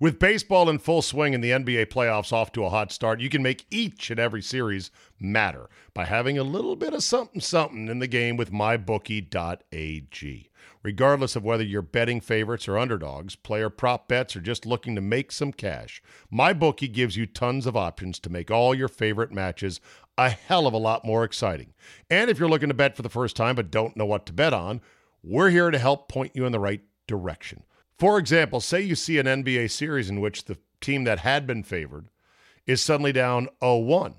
With baseball in full swing and the NBA playoffs off to a hot start, you can make each and every series matter by having a little bit of something something in the game with mybookie.ag. Regardless of whether you're betting favorites or underdogs, player prop bets, or just looking to make some cash, MyBookie gives you tons of options to make all your favorite matches a hell of a lot more exciting. And if you're looking to bet for the first time but don't know what to bet on, we're here to help point you in the right direction. For example, say you see an NBA series in which the team that had been favored is suddenly down 0 1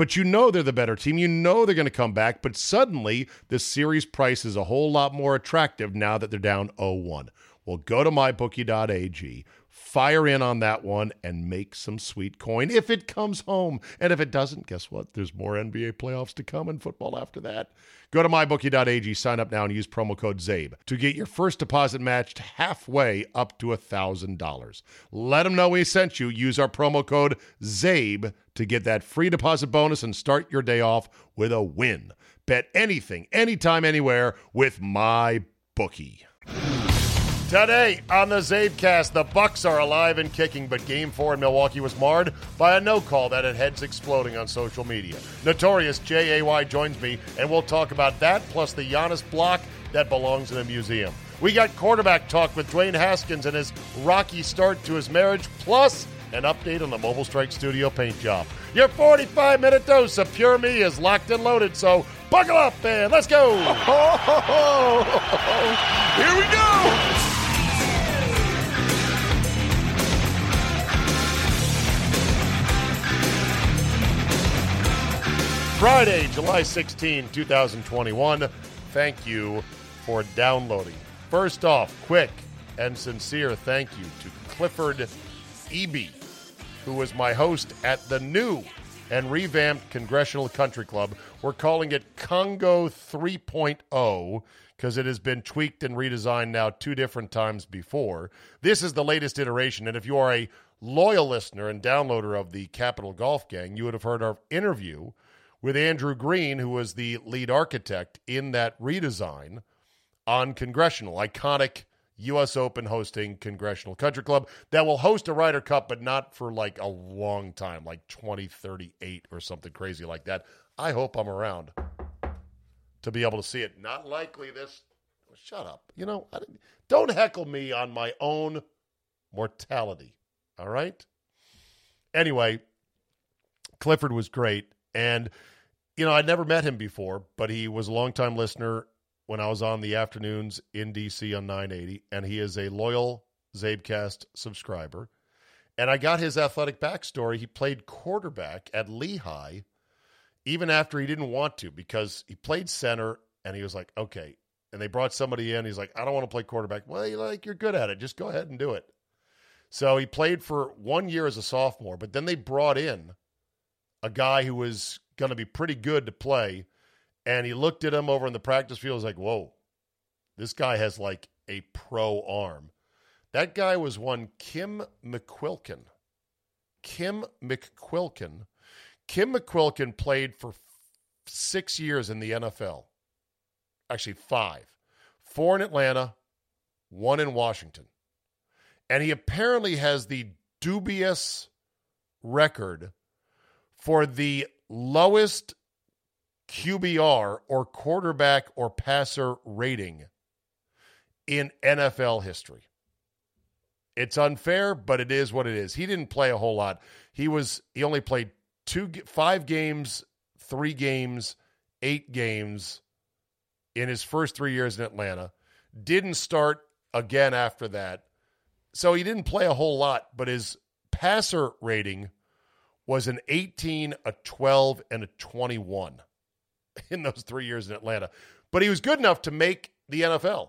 but you know they're the better team. You know they're going to come back, but suddenly the series price is a whole lot more attractive now that they're down 0 1. Well, go to mybookie.ag, fire in on that one, and make some sweet coin if it comes home. And if it doesn't, guess what? There's more NBA playoffs to come and football after that. Go to mybookie.ag, sign up now, and use promo code CZABE to get your first deposit matched halfway up to $1,000. Let them know we sent you. Use our promo code CZABE to get that free deposit bonus and start your day off with a win. Bet anything, anytime, anywhere with my bookie. Today on the Czabecast, the Bucks are alive and kicking, but Game Four in Milwaukee was marred by a no call that had heads exploding on social media. Notorious J.A.Y. joins me, and we'll talk about that plus the Giannis block that belongs in a museum. We got quarterback talk with Dwayne Haskins and his rocky start to his marriage, plus an update on the Mobile Strike Studio paint job. Your 45 minute dose of pure me is locked and loaded, so buckle up and let's go. Here we go. Friday, July 16, 2021. Thank you for downloading. First off, quick and sincere thank you to Clifford Eby, who was my host at the new and revamped Congressional Country Club. We're calling it Congo 3.0 because it has been tweaked and redesigned now two different times before. This is the latest iteration, and if you are a loyal listener and downloader of the Capital Golf Gang, you would have heard our interview with Andrew Green, who was the lead architect in that redesign on Congressional, iconic U.S. Open hosting Congressional Country Club that will host a Ryder Cup, but not for like a long time, like 2038 or something crazy like that. I hope I'm around to be able to see it. Not likely this. Shut up. You know, don't heckle me on my own mortality. All right? Anyway, Clifford was great. And you know, I'd never met him before, but he was a longtime listener when I was on the afternoons in DC on 980, and he is a loyal Czabecast subscriber. And I got his athletic backstory. He played quarterback at Lehigh even after he didn't want to because he played center and he was like, okay. And they brought somebody in. He's like, I don't want to play quarterback. Well, you're like, you're good at it. Just go ahead and do it. So he played for one year as a sophomore, but then they brought in a guy who was going to be pretty good to play. And he looked at him over in the practice field. Was like, whoa, this guy has like a pro arm. That guy was one Kim McQuilkin. Kim McQuilkin. Kim McQuilkin played for six years in the NFL. Actually, five. Four in Atlanta, one in Washington. And he apparently has the dubious record for the lowest QBR or quarterback or passer rating in NFL history. It's unfair, but it is what it is. He didn't play a whole lot. He was he only played two five games, three games, eight games in his first 3 years in Atlanta. Didn't start again after that. So he didn't play a whole lot, but his passer rating was an 18, a 12, and a 21 in those three years in Atlanta. But he was good enough to make the NFL.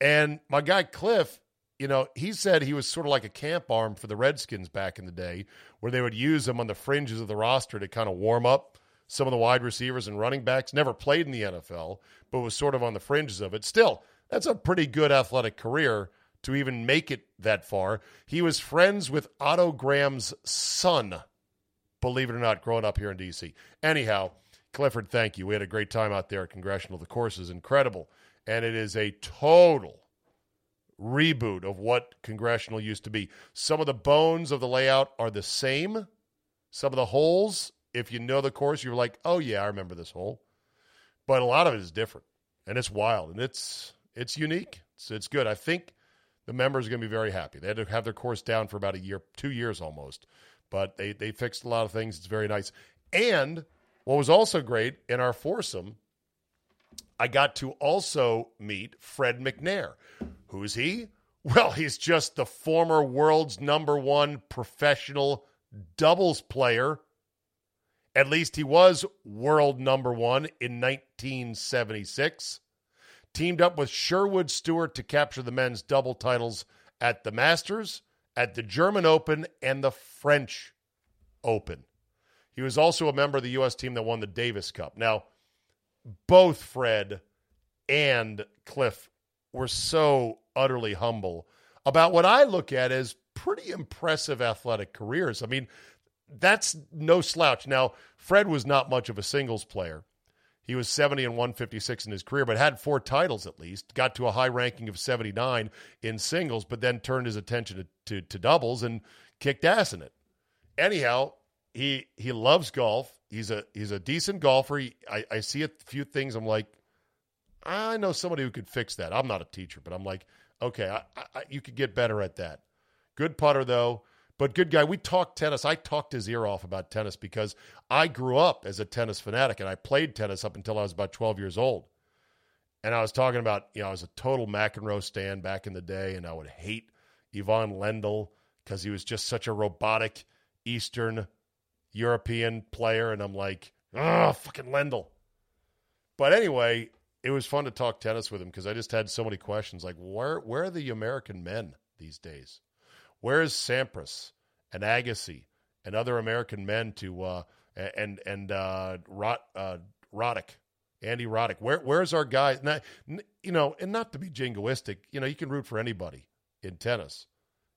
And my guy Cliff, you know, he said he was sort of like a camp arm for the Redskins back in the day, where they would use him on the fringes of the roster to kind of warm up some of the wide receivers and running backs. Never played in the NFL, but was sort of on the fringes of it. Still, that's a pretty good athletic career to even make it that far. He was friends with Otto Graham's son, believe it or not, growing up here in D.C. Anyhow, Clifford, thank you. We had a great time out there at Congressional. The course is incredible, and it is a total reboot of what Congressional used to be. Some of the bones of the layout are the same. Some of the holes, if you know the course, you're like, oh, yeah, I remember this hole. But a lot of it is different, and it's wild, and it's it's unique. It's, it's good. I think the members are going to be very happy. They had to have their course down for about a year, two years almost, but they, they fixed a lot of things. It's very nice. And what was also great in our foursome, I got to also meet Fred McNair. Who's he? Well, he's just the former world's number one professional doubles player. At least he was world number one in 1976 teamed up with Sherwood Stewart to capture the men's double titles at the Masters, at the German Open, and the French Open. He was also a member of the U.S. team that won the Davis Cup. Now, both Fred and Cliff were so utterly humble about what I look at as pretty impressive athletic careers. I mean, that's no slouch. Now, Fred was not much of a singles player. He was 70 and 156 in his career, but had four titles at least. Got to a high ranking of 79 in singles, but then turned his attention to, to, to doubles and kicked ass in it. Anyhow, he he loves golf. He's a he's a decent golfer. He, I, I see a few things. I'm like, I know somebody who could fix that. I'm not a teacher, but I'm like, okay, I, I, you could get better at that. Good putter though. But good guy, we talked tennis. I talked his ear off about tennis because I grew up as a tennis fanatic and I played tennis up until I was about 12 years old. And I was talking about, you know, I was a total McEnroe stand back in the day, and I would hate Ivan Lendl because he was just such a robotic Eastern European player. And I'm like, oh, fucking Lendl. But anyway, it was fun to talk tennis with him because I just had so many questions. Like, where where are the American men these days? Where is Sampras and Agassi and other American men to uh, and and uh, Rot, uh, Roddick, Andy Roddick? Where where's our guys? Not, you know, and not to be jingoistic, you know, you can root for anybody in tennis.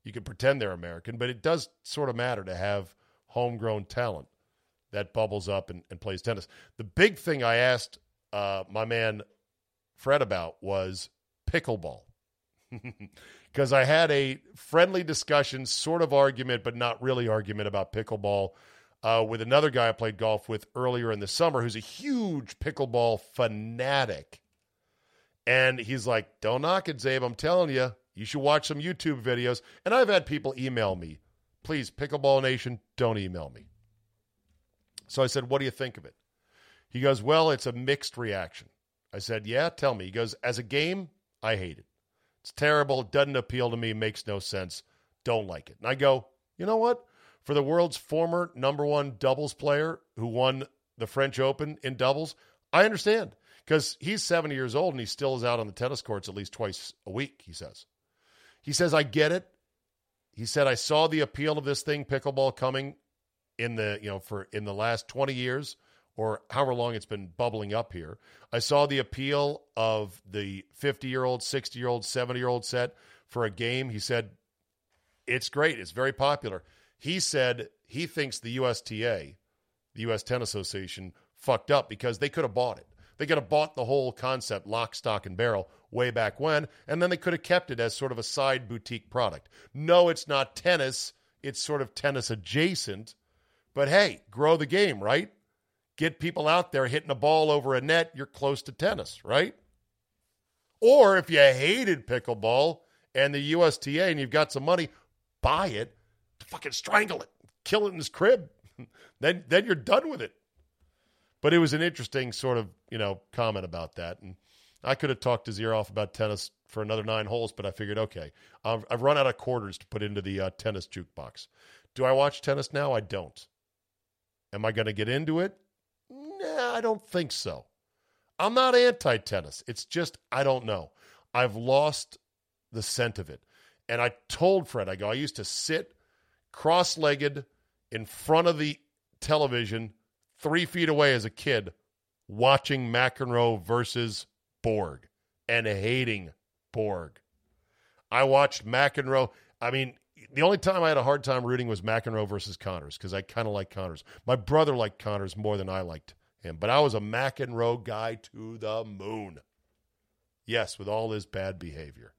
You can pretend they're American, but it does sort of matter to have homegrown talent that bubbles up and, and plays tennis. The big thing I asked uh, my man Fred about was pickleball. because I had a friendly discussion, sort of argument, but not really argument about pickleball uh, with another guy I played golf with earlier in the summer who's a huge pickleball fanatic. And he's like, Don't knock it, Czabe. I'm telling you, you should watch some YouTube videos. And I've had people email me, please, Pickleball Nation, don't email me. So I said, What do you think of it? He goes, Well, it's a mixed reaction. I said, Yeah, tell me. He goes, As a game, I hate it. It's terrible. It doesn't appeal to me. Makes no sense. Don't like it. And I go, you know what? For the world's former number one doubles player who won the French Open in doubles, I understand because he's 70 years old and he still is out on the tennis courts at least twice a week, he says. He says, I get it. He said, I saw the appeal of this thing, pickleball, coming in the, you know, for in the last 20 years or however long it's been bubbling up here. I saw the appeal of the 50 year old, 60 year old, 70 year old set for a game. He said, it's great. It's very popular. He said he thinks the USTA, the U.S. Tennis Association, fucked up because they could have bought it. They could have bought the whole concept, lock, stock, and barrel, way back when, and then they could have kept it as sort of a side boutique product. No, it's not tennis. It's sort of tennis adjacent. But hey, grow the game, right? Get people out there hitting a ball over a net, you're close to tennis, right? Or if you hated pickleball and the USTA and you've got some money, buy it, fucking strangle it, kill it in his crib. then then you're done with it. But it was an interesting sort of, you know, comment about that. And I could have talked his ear off about tennis for another nine holes, but I figured, okay, I've, I've run out of quarters to put into the uh, tennis jukebox. Do I watch tennis now? I don't. Am I going to get into it? Nah, I don't think so. I'm not anti tennis. It's just, I don't know. I've lost the scent of it. And I told Fred, I go, I used to sit cross legged in front of the television three feet away as a kid watching McEnroe versus Borg and hating Borg. I watched McEnroe. I mean, the only time I had a hard time rooting was McEnroe versus Connors because I kind of like Connors. My brother liked Connors more than I liked him, but I was a Mac and McEnroe guy to the moon. Yes, with all his bad behavior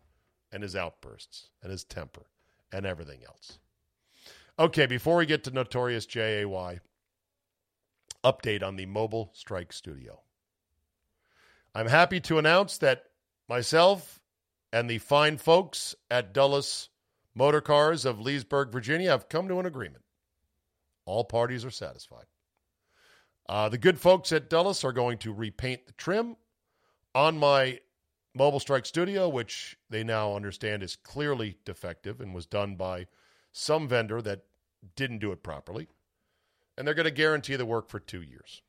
and his outbursts and his temper and everything else. Okay, before we get to Notorious JAY, update on the Mobile Strike Studio. I'm happy to announce that myself and the fine folks at Dulles Motor Cars of Leesburg, Virginia, have come to an agreement. All parties are satisfied. Uh, the good folks at Dulles are going to repaint the trim on my Mobile Strike Studio, which they now understand is clearly defective and was done by some vendor that didn't do it properly. And they're going to guarantee the work for two years.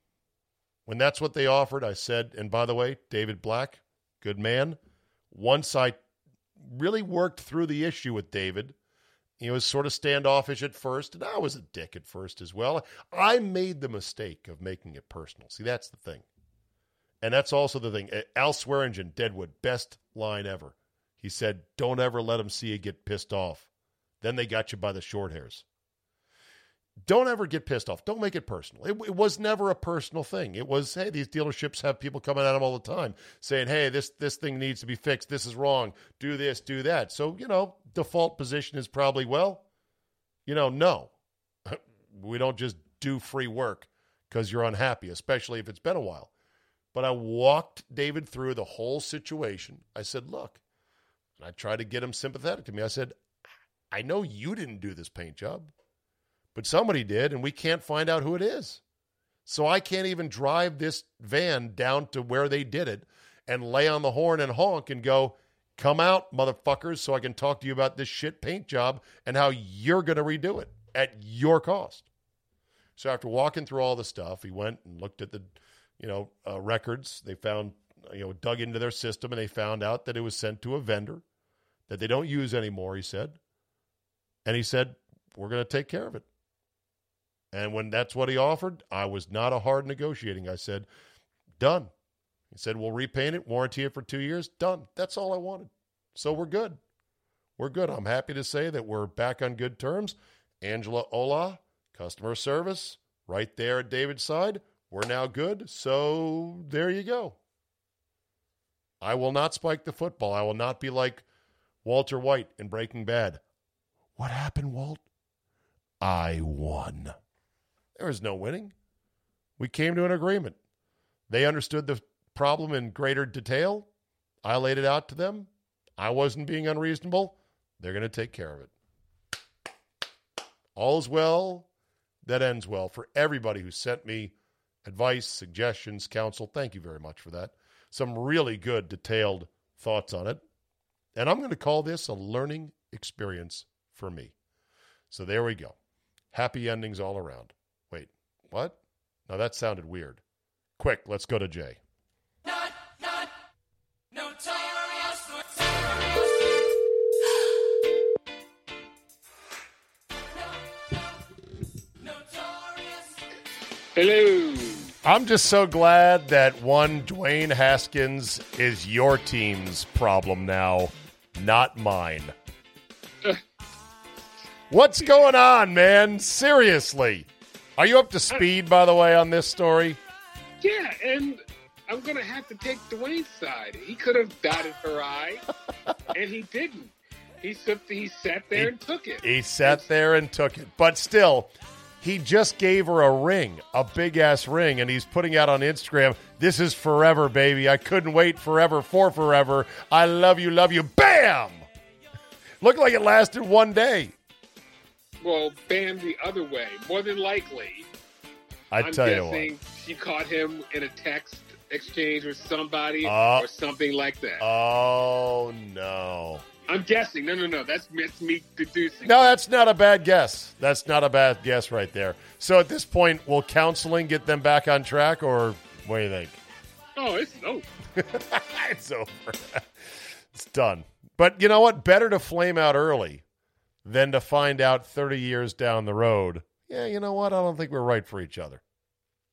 When that's what they offered, I said, and by the way, David Black, good man. Once I really worked through the issue with David, he was sort of standoffish at first, and I was a dick at first as well. I made the mistake of making it personal. See, that's the thing. And that's also the thing. Eh, Al Swearingen, Deadwood, best line ever. He said, Don't ever let them see you get pissed off. Then they got you by the short hairs. Don't ever get pissed off. Don't make it personal. It, it, was never a personal thing. It was, hey, these dealerships have people coming at them all the time saying, hey, this this thing needs to be fixed. This is wrong. Do this, do that. So, you know, default position is probably, well, you know, no. we don't just do free work because you're unhappy, especially if it's been a while. But I walked David through the whole situation. I said, look, and I tried to get him sympathetic to me. I said, I know you didn't do this paint job, but somebody did, and we can't find out who it is. So I can't even drive this van down to where they did it and lay on the horn and honk and go, come out, motherfuckers, so I can talk to you about this shit paint job and how you're going to redo it at your cost. So after walking through all the stuff, he went and looked at the you know, uh, records. They found, you know, dug into their system and they found out that it was sent to a vendor that they don't use anymore, he said. And he said, We're going to take care of it. And when that's what he offered, I was not a hard negotiating. I said, Done. He said, We'll repaint it, warranty it for two years. Done. That's all I wanted. So we're good. We're good. I'm happy to say that we're back on good terms. Angela Ola, customer service, right there at David's side. We're now good. So there you go. I will not spike the football. I will not be like Walter White in Breaking Bad. What happened, Walt? I won. There was no winning. We came to an agreement. They understood the problem in greater detail. I laid it out to them. I wasn't being unreasonable. They're going to take care of it. All's well that ends well for everybody who sent me advice, suggestions, counsel. Thank you very much for that. Some really good, detailed thoughts on it. And I'm going to call this a learning experience for me. So there we go. Happy endings all around. Wait, what? Now that sounded weird. Quick, let's go to Jay. Not, not, Hello. I'm just so glad that one Dwayne Haskins is your team's problem now, not mine. Uh. What's going on, man? Seriously. Are you up to speed, by the way, on this story? Yeah, and I'm going to have to take Dwayne's side. He could have dotted her I, and he didn't. He, he sat there he, and took it. He sat there and took it. But still, he just gave her a ring, a big ass ring, and he's putting out on Instagram, This is forever, baby. I couldn't wait forever for forever. I love you, love you. Bam! Looked like it lasted one day. Well, Bam the other way. More than likely, I tell you what. she caught him in a text exchange with somebody Uh, or something like that. Oh no. I'm guessing. No, no, no. That's, that's me deducing. No, that's not a bad guess. That's not a bad guess right there. So at this point, will counseling get them back on track, or what do you think? Oh, it's no. it's over. it's done. But you know what? Better to flame out early than to find out 30 years down the road. Yeah, you know what? I don't think we're right for each other.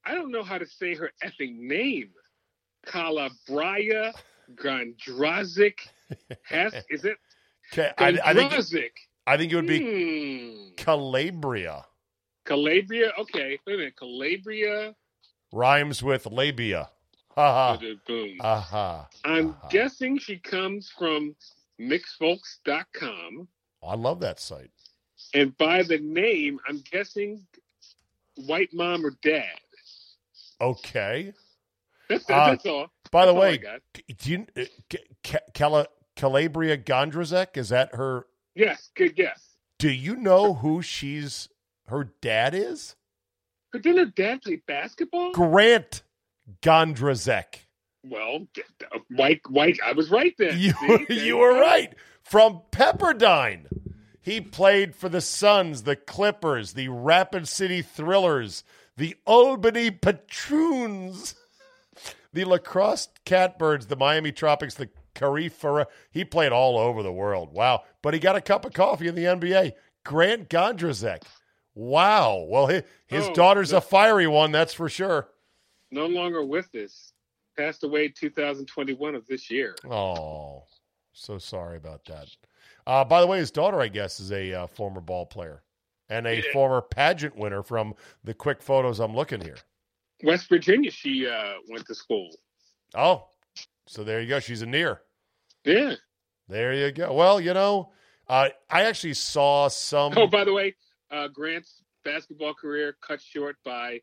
I don't know how to say her effing name. Kalabrya Gondrezick. Is it Okay, I, I think? I think it would be Hmm. Kalabrya. Kalabrya. Okay, wait a minute. Kalabrya. Rhymes with labia. Ha ha. Boom. Aha. I'm uh-huh. guessing she comes from mixfolks.com. I love that site. And by the name, I'm guessing white mom or dad. Okay. That's, Uh, all. By the That's I way, do you uh, Ca- Cala- Kalabrya Gondrezick? Is that her? Yes, good guess. Do you know who she's her dad is? But didn't her dad play basketball? Grant Gondrezick. Well, uh, white, white. I was right then. You See? You were right. From Pepperdine. He played for the Suns, the Clippers, the Rapid City Thrillers, the Albany Patroons, the La Crosse Catbirds, the Miami Tropics, the Carifera. He played all over the world. Wow. But he got a cup of coffee in the NBA. Grant Gondrezick. Wow. Well, his, his Oh, daughter's the- a fiery one, that's for sure. No longer with us. Passed away 2021 of this year. Oh, so sorry about that. Uh, by the way, his daughter, I guess, is a uh, former ball player and a Yeah. former pageant winner from the quick photos I'm looking here. West Virginia, she uh, went to school. Oh, so there you go. She's a near. Yeah. There you go. Well, you know, uh, I actually saw some. Oh, by the way, uh, Grant's basketball career cut short by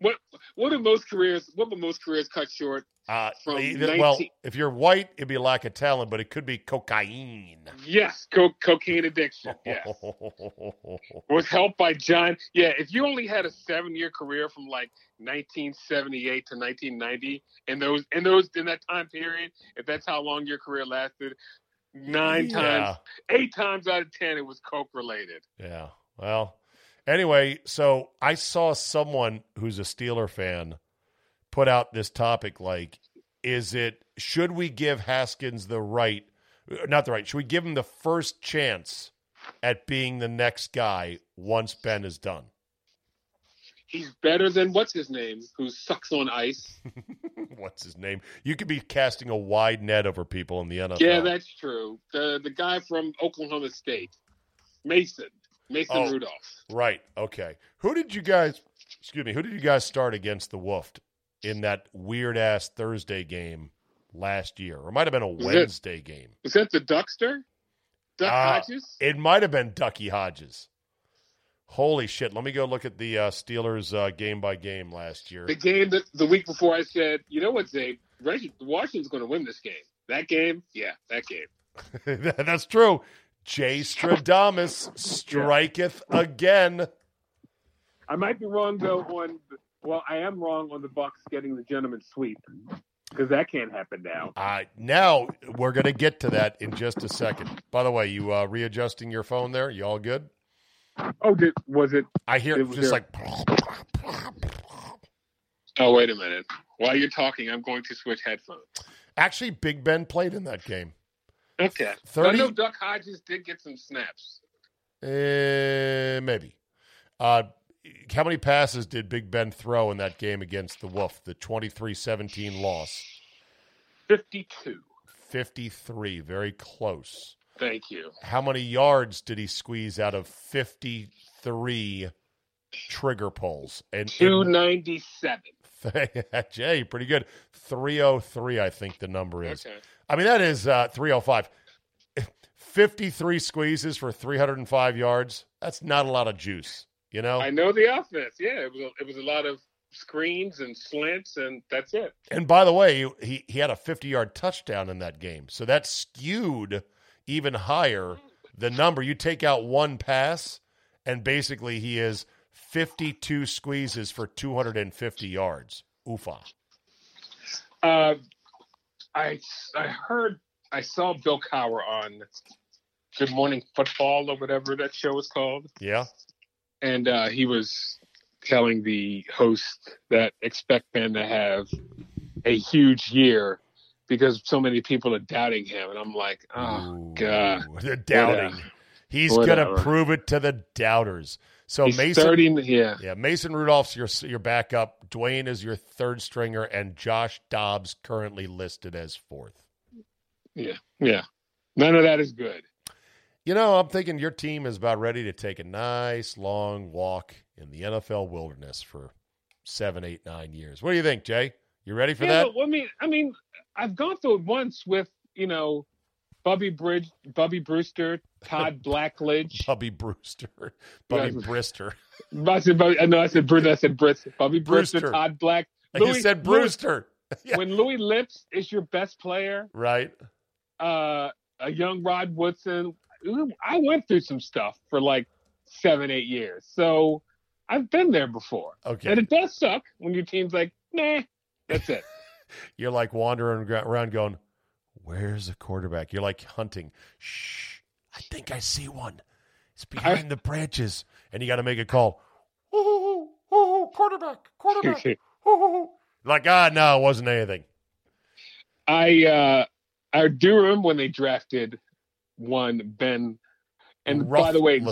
what? What are most careers? What were most careers cut short? uh, from either- well, if you're white, it'd be lack of talent, but it could be cocaine. Yes, co- cocaine addiction. Yes, was helped by John. Yeah, if you only had a seven-year career from like 1978 to 1990, and those in those in that time period, if that's how long your career lasted, nine Yeah. times, eight times out of ten, it was coke related. Yeah. Well, anyway, so I saw someone who's a Steeler fan put out this topic like, is it, should we give Haskins the right, not the right, should we give him the first chance at being the next guy once Ben is done? He's better than what's his name, who sucks on ice. What's his name? You could be casting a wide net over people in the NFL. Yeah, that's true. The the guy from Oklahoma State, Mason, Mason Oh. Rudolph. Right. Okay. Who did you guys? Excuse me. Who did you guys start against the Wolf in that weird ass Thursday game last year, or it might have been a it- Wednesday game? Was that the Duckster? Duck Uh, Hodges? It might have been Ducky Hodges. Holy shit! Let me go look at the uh, Steelers uh, game by game last year. The game that the week before I said, you know what? Reggie- Washington's going to win this game. That game, yeah, that game. That's true. Jay Stradamus striketh again. I might be wrong though on. Well, I am wrong on the Bucks getting the gentleman sweep because that can't happen now. Uh, now we're going to get to that in just a second. By the way, you uh, readjusting your phone there? You all good? Oh, did was it? I hear It it was just there. like. Oh, wait a minute. While you're talking, I'm going to switch headphones. Actually, Big Ben played in that game. Okay. 30 I know Duck Hodges did get some snaps. Uh, maybe. Uh, how many passes did Big Ben throw in that game against the Wolf? The 23-17 loss. 52. 53, very close. Thank you. How many yards did he squeeze out of 53 trigger pulls? And 297. Jay, pretty good. 303, I think the number is. Okay. I mean, that is uh, 305. 53 squeezes for 305 yards. That's not a lot of juice, you know? I know the offense. Yeah, it was a, it was a lot of screens and slants, and that's it. And by the way, he, he had a 50 yard touchdown in that game. So that skewed even higher the number. You take out one pass, and basically he is 52 squeezes for 250 yards. Oofa. Uh, I I heard I saw Bill Cowher on Good Morning Football or whatever that show is called, Yeah. and uh, he was telling the host that expect Ben to have a huge year because so many people are doubting him, and I'm like, oh Ooh, god, The doubting. Whatever. He's going to prove it to the doubters. So he's Mason. thirty. Yeah, Yeah, Mason Rudolph's your your backup. Dwayne is your third stringer, and Josh Dobbs currently listed as fourth. yeah, yeah. None of that is good. You know, I'm thinking your team is about ready to take a nice long walk in the NFL wilderness for seven, eight, nine years. What do you think, Jay? You ready for yeah, that? but, I mean, I mean, I've gone through it once with you know, Bubby Bridge, Bubby Brewster, Todd Blackledge. Bubby Brewster, Bubby Yeah. Brister. I said, Bubby, no, I said Brewster. I said Brewster. Bubby Brewster, Brewster. Todd Black. you said Brewster, Yeah. When Louis Lipps is your best player, right? uh, a young Rod Woodson. I went through some stuff for like seven, eight years, so I've been there before, Okay. and it does suck when your team's like, nah, that's it. You're like wandering around going, Where's the quarterback? You're like hunting. Shh. I think I see one. It's behind the branches. And you got to make a call. Ooh, ooh, ooh, quarterback, quarterback. ooh. Like, ah, no, it wasn't anything. I uh I do remember when they drafted one Ben, and by the way,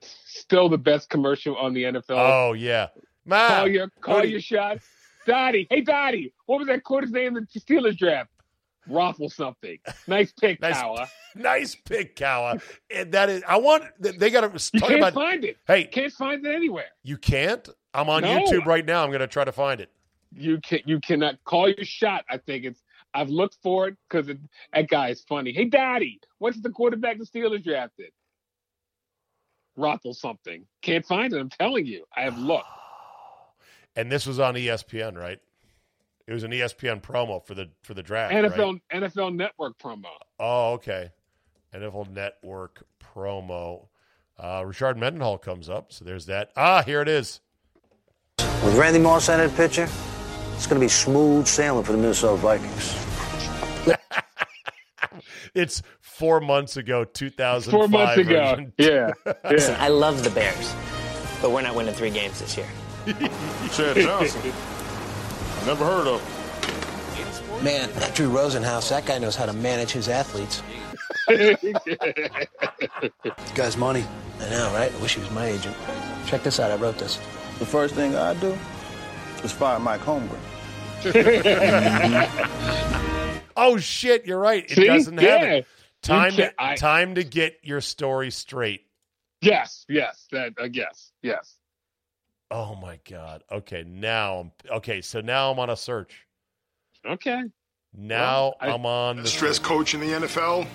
still the best commercial on the NFL. Oh, yeah. Ma, call your call your shot, Dottie. Hey Dottie, what was that quarter's name in the Steelers draft? Raffle something. Nice pick, Nice Power. nice pick, Cowher. And that is, I want, they got to You talk can't about, find it. hey, Can't find it anywhere. you can't? I'm on No. YouTube right now. I'm going to try to find it. You can you cannot call your shot. I think it's. I've looked for it because that guy is funny. Hey, Daddy, what's the quarterback the Steelers drafted? Rothel something. Can't find it. I'm telling you. I have looked. And this was on ESPN, right? It was an ESPN promo for the for the draft. right? NFL NFL Network promo. Oh, okay. NFL Network promo. Uh, Rashard Mendenhall comes up, so there's that. Ah, here it is. With Randy Moss at the pitcher, it's going to be smooth sailing for the Minnesota Vikings. It's four months ago, 2005. Four months ago. version. Yeah. Listen, I love the Bears, but we're not winning three games this year. Chad Johnson. Never heard of. Man, that Drew Rosenhaus, that guy knows how to manage his athletes. Guy's money. I know, right? I wish he was my agent. Check this out. I wrote this. The first thing I do is fire Mike Holmgren. Oh shit, you're right. It See? doesn't have Yeah. it. Time to, I- time to get your story straight. yes. Yes. That. Uh, yes. Yes. Oh my god. Okay, now I'm okay, so now I'm on a search. Okay. Now Well, I- I'm on the Stress coach in the NFL,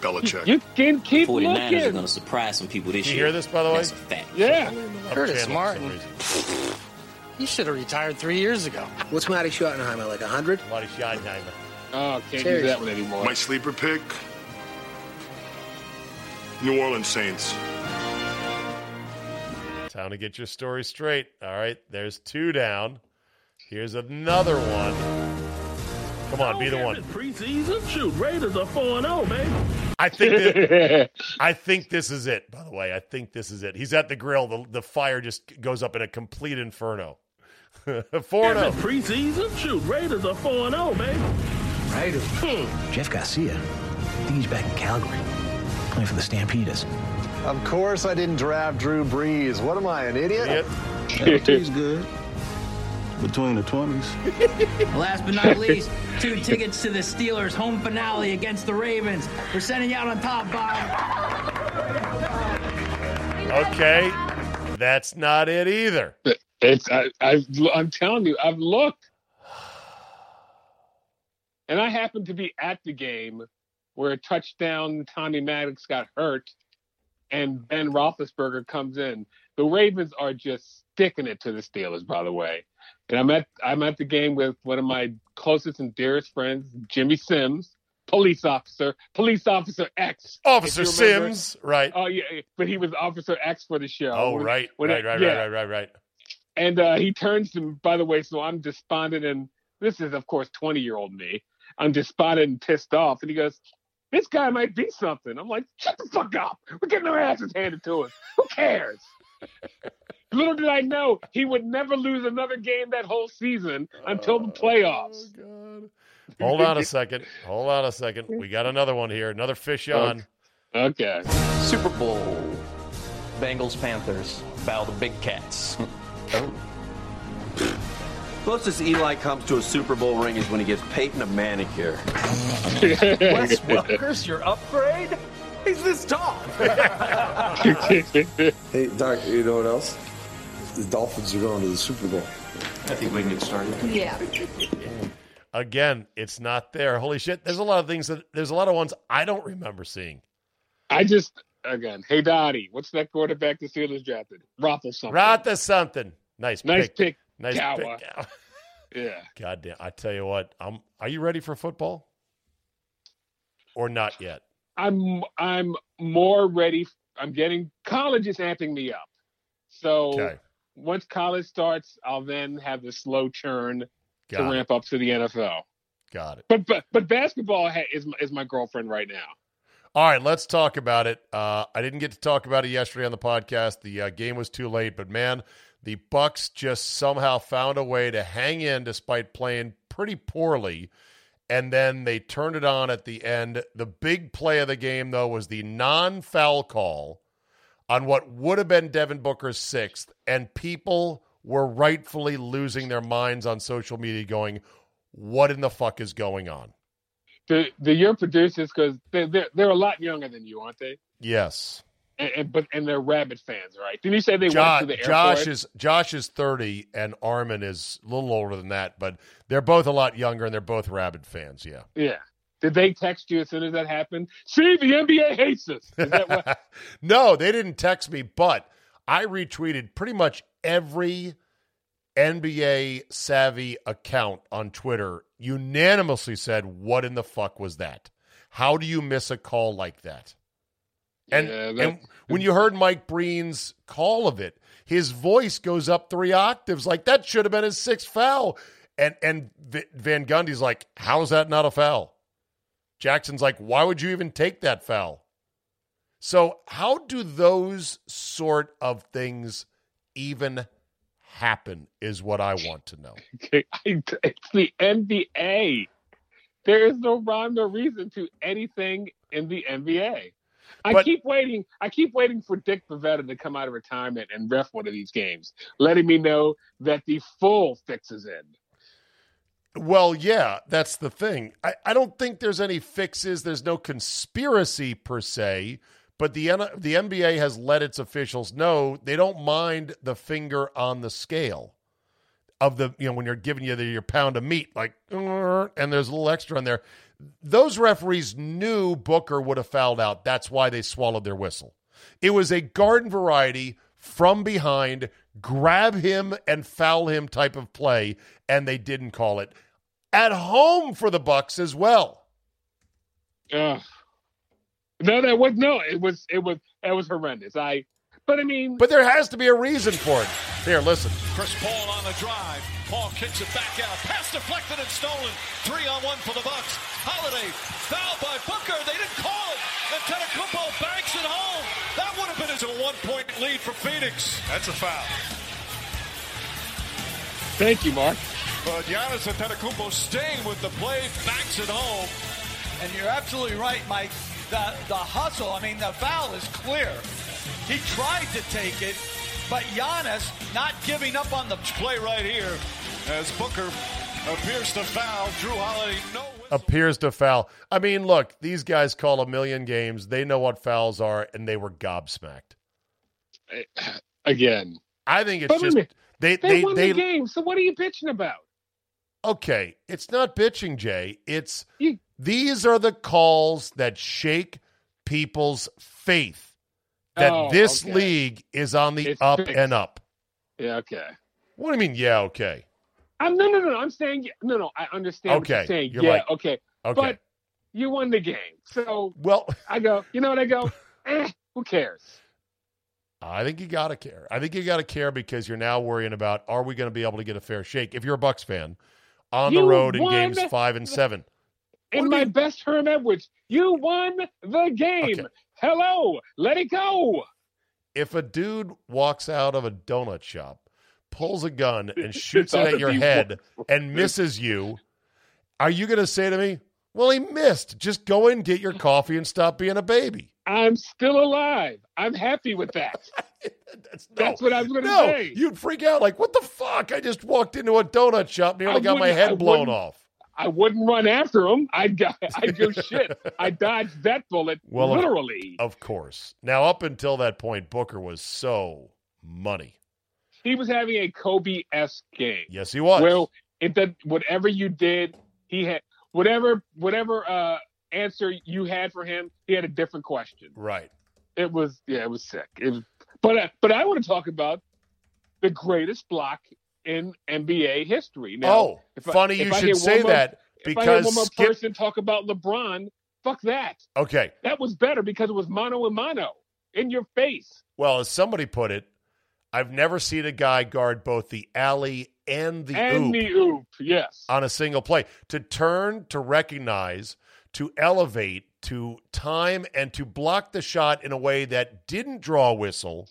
Belichick. You can keep 49ers are looking. going to surprise some people this you year. hear this, by the way? That's a fact. Yeah. Up Curtis Martin. He should have retired three years ago. What's Matty Schottenheimer, like 100? Marty Schottenheimer. Oh, can't Seriously. use that one anymore. My sleeper pick, New Orleans Saints. Time to get your story straight. All right, there's two down. Here's another one. Come on, be the one. Preseason shoot Raiders are 4 0, baby. I think that, I think this is it. By the way, I think this is it. He's at the grill. The the fire just goes up in a complete inferno. Four zero. Oh. Preseason shoot Raiders are 4 0, baby. Right. Hmm. Jeff Garcia. I think he's back in Calgary. Playing for the Stampeders. Of course, I didn't draft Drew Brees. What am I, an idiot? He's good. Between the 20s. Last but not least, two tickets to the Steelers home finale against the Ravens. We're sending you out on top, Bob. Okay, that's not it either. It's I, I I'm telling you, I've looked, and I happened to be at the game where a touchdown Tommy Maddox got hurt, and Ben Roethlisberger comes in. The Ravens are just sticking it to the Steelers, by the way. And I'm at I'm at the game with one of my closest and dearest friends, Jimmy Sims, police officer, police officer X. Officer if you remember. Sims, right? Oh yeah, but he was Officer X for the show. oh, When- right, when right, it- right, yeah. right, right, right, right. And uh, he turns to, by the way, so I'm despondent and this is, of course, 20 year old me. I'm despondent and pissed off. And he goes, This guy might be something. I'm like, Shut the fuck up. We're getting our asses handed to us. Who cares? Little did I know he would never lose another game that whole season until the oh, playoffs. Hold on a second. Hold on a second. We got another one here. Another fish on. Okay. Super Bowl. Bengals Panthers. Bow the Big Cats. oh. Closest Eli comes to a Super Bowl ring is when he gives Peyton a manicure. Wes Welker's your upgrade? He's this tall. Hey, Doc, you know what else? The Dolphins are going to the Super Bowl. I think we can get started. Yeah. Again, it's not there. Holy shit! There's a lot of things that there's a lot of ones I don't remember seeing. I just, again, hey, Dottie, what's that quarterback the Steelers drafted? Roethlisberger. something. Rata something. Nice, Nice pick. pick, Nice Cowboy. pick. Yeah. God damn! I tell you what. I'm. Are you ready for football? Or not yet? I'm I'm more ready. I'm getting college is amping me up. So Okay. once college starts, I'll then have the slow churn to it. ramp up to the NFL. Got it. But but but basketball ha- is my- is my girlfriend right now. All right, let's talk about it. Uh, I didn't get to talk about it yesterday on the podcast. The uh, game was too late, but man, the Bucks just somehow found a way to hang in despite playing pretty poorly, and then they turned it on at the end. The big play of the game, though, was the non-foul call on what would have been Devin Booker's sixth, and people were rightfully losing their minds on social media, going, "What in the fuck is going on?" The the your producers because they're, they're they're a lot younger than you, aren't they? Yes. And, and but and they're rabid fans, right? Didn't you say they Josh, went to the airport? Josh is Josh is thirty and Armin is a little older than that, but they're both a lot younger and they're both rabid fans. Yeah. yeah. Did they text you as soon as that happened? See, the NBA hates us. Is that what? no, they didn't text me, but I retweeted pretty much every NBA savvy account on Twitter unanimously said, "What in the fuck was that? How do you miss a call like that?" And, Yeah, and when you heard Mike Breen's call of it, his voice goes up three octaves, like that should have been his sixth foul. And and V- Van Gundy's like, "How is that not a foul?" Jackson's like, "Why would you even take that foul?" So, how do those sort of things even happen is what I want to know. It's the NBA. There is no rhyme or reason to anything in the NBA. I But- keep waiting. I keep waiting for Dick Bavetta to come out of retirement and ref one of these games, letting me know that the full fix is in. Well, yeah, that's the thing. I, I don't think there's any fixes. There's no conspiracy per se, but the the NBA has let its officials know they don't mind the finger on the scale of the you know when you're giving you the, your pound of meat, like and there's a little extra in there. Those referees knew Booker would have fouled out. That's why they swallowed their whistle. It was a garden variety from behind, grab him and foul him type of play, and they didn't call it at home for the Bucks as well. Ugh. No, that was no. It was it was that was horrendous. I, but I mean, But there has to be a reason for it. Here, listen. Chris Paul on the drive. Paul kicks it back out. Pass deflected and stolen. Three on one for the Bucks. Holiday fouled by Booker. They didn't call it. And Antetokounmpo banks it home. That would have been his one-point lead for Phoenix. That's a foul. thank you, Mark. But Giannis Antetokounmpo staying with the play, banks it home. And you're absolutely right, Mike. The the hustle, I mean, the foul is clear. He tried to take it, but Giannis not giving up on the play right here as Booker appears to foul. Jrue Holiday, no. Appears to foul. I mean, look, these guys call a million games. They know what fouls are, and they were gobsmacked. Eh, again, I think it's But just minute. they they, they won they the game. So what are you bitching about? okay. It's not bitching, Jay. It's these are the calls that shake people's faith that Oh, this okay. league is on the It's up fixed. and up. Yeah, okay. What do you mean? Yeah, okay. I'm no, no, no. no, I'm saying no, no. I understand what Okay, you're saying. you're yeah, like- okay. Okay. But you won the game. So well, I go, you know what? I go, eh, who cares? I think you got to care. I think you got to care because you're now worrying about are we going to be able to get a fair shake if you're a Bucks fan on You the road in games five and seven. In my best Herm Edwards, you won the game. Hello, let it go. If a dude walks out of a donut shop, pulls a gun, and shoots it at your head and misses you, are you going to say to me, "Well, he missed. Just go in, get your coffee, and stop being a baby"? I'm still alive. I'm happy with that. That's, what I was going to No, say. you'd freak out like, "What the fuck? I just walked into a donut shop, nearly I got my wouldn't- I head blown off." I wouldn't run after him. I'd go, I'd go shit. I dodged that bullet Well, literally. Of course. Now, up until that point, Booker was so money. He was having a Kobe esque game. Yes, he was. Well, it did whatever you did, he had whatever whatever uh answer you had for him, he had a different question. Right. It was yeah, it was sick. It was, but uh, but I want to talk about the greatest block in NBA history. Now, oh, I- funny if you I should say more- that if I hear one because more Skip. person talk about LeBron, fuck that. Okay. That was better because it was mano a mano in your face. Well, as somebody put it, I've never seen a guy guard both the alley and the and oop the oop, yes. on a single play. To turn, to recognize, to elevate, to time, and to block the shot in a way that didn't draw a whistle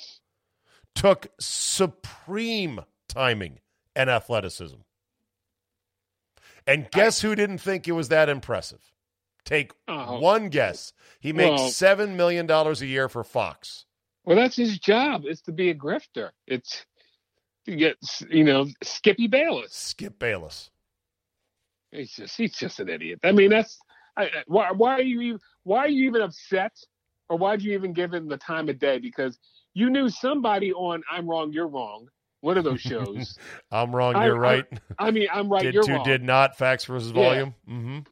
took supreme timing and athleticism. And guess who didn't think it was that impressive? Take Oh. one guess. He makes Well- $7 million a year for Fox. Well, that's his job. Is to be a grifter. It's to get you know Skippy Bayless. Skip Bayless. He's just he's just an idiot. I mean, that's I, I- why why are you even- why are you even upset, or why would you even give him the time of day? Because you knew somebody on I'm wrong, you're wrong. One of those shows. I'm wrong, you're I- right. I mean, I'm right, did you're to, wrong. did not, facts versus Yeah. volume. hmm w-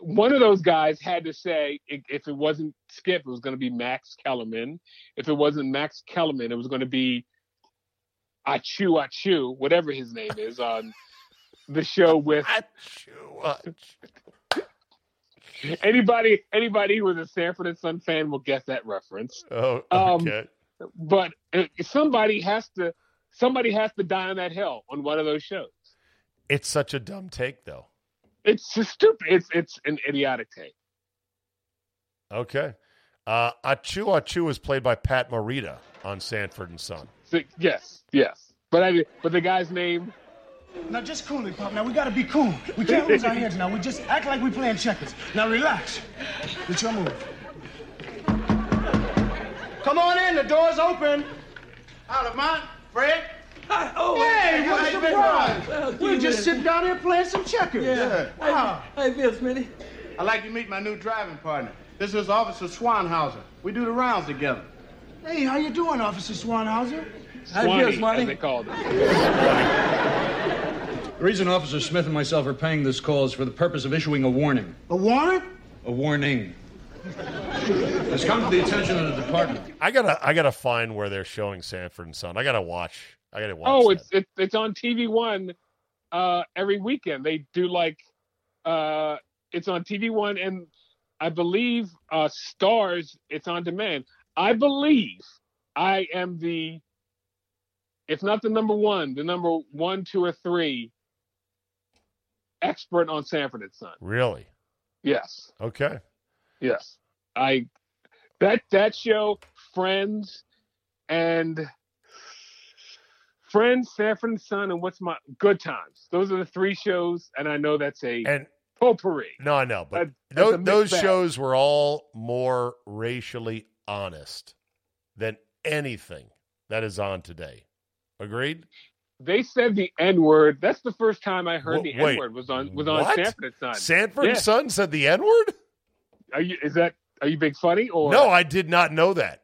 one of those guys had to say if it wasn't Skip, it was going to be Max Kellerman. If it wasn't Max Kellerman, it was going to be Achu Achu, whatever his name is on the show with Achu Achu. anybody. Anybody who was a Sanford and Son fan will get that reference. Oh, Um, okay. But uh, somebody has to somebody has to die on that hill on one of those shows. It's such a dumb take, though. It's just stupid. It's it's an idiotic take. Okay. Uh, Achu Achu was played by Pat Morita on Sanford and Son. So, yes, yes. But I but the guy's name Now just cool it, Pop. Now we gotta be cool. We can't lose our heads now. We just act like we playing checkers. Now relax. It's your move. Come on in, the door's open. Out of mine, Fred. Oh, hey, hey, what a surprise. Well, We're just man. sitting down here playing some checkers. Yeah. Wow. Hey, Bill Smitty. I'd like to meet my new driving partner. This is Officer Swanhauser. We do the rounds together. Hey, how you doing, Officer Swanhauser? Swanee, as they called it. The reason Officer Smith and myself are paying this call is for the purpose of issuing a warning. A warrant? A warning. It's come to the attention of the department. I gotta, I gotta find where they're showing Sanford and Son. I gotta watch. I gotta watch. Oh, that. it's it's it's on TV One uh, every weekend. They do like uh, it's on TV One, and I believe uh, Stars. It's on demand. I believe I am the, if not the number one, the number one, two, or three expert on Sanford and Son. really Yes, okay. yes. I that that show, Friends, and Friends, Sanford and Son, and what's my Good Times. Those are the three shows, and I know that's a And potpourri. no, I know, but That- those, those bag. shows were all more racially honest than anything that is on today. Agreed. They said the N word. That's the first time I heard Wh- the N word was on was on what? Sanford and Son. Sanford Yeah. and Son said the N word. Are you? Is that? Are you big funny or No, I did not know that.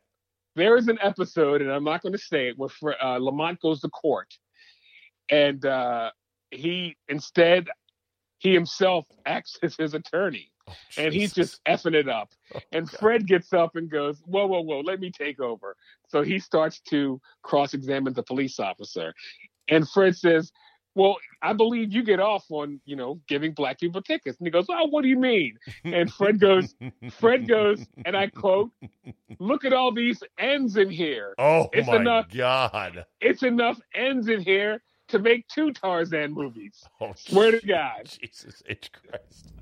There is an episode, and I'm not going to say it, where uh, Lamont goes to court, and uh, he instead he himself acts as his attorney, and he's just effing it up. and Fred gets up and goes, "Whoa, whoa, whoa! Let me take over." So he starts to cross-examine the police officer, and Fred says, well, I believe you get off on, you know, giving black people tickets. And he goes, oh, what do you mean? And Fred goes, Fred goes, and I quote, look at all these ends in here. Oh it's my enough, God. It's enough ends in here to make two Tarzan movies. Oh, Swear to God. Jesus H. Christ.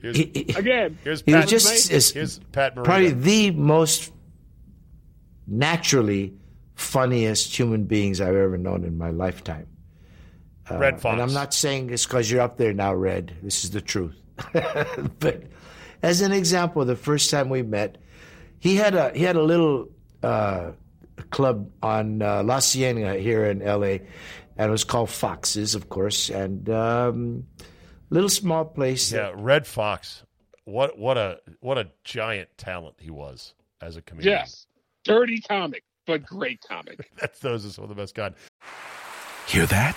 Here's, Again, here's He Pat, was just is here's Pat Morita. probably the most naturally funniest human beings I've ever known in my lifetime. Uh, Redd Foxx. And I'm not saying this because you're up there now, Redd. This is the truth. but as an example, the first time we met, he had a he had a little uh, club on uh, La Cienega here in L.A. and it was called Foxes, of course, and um, little small place. Yeah, Redd Foxx. What what a what a giant talent he was as a comedian. Yes. Dirty comic, but great comic. That's those are some of the best God. Hear that?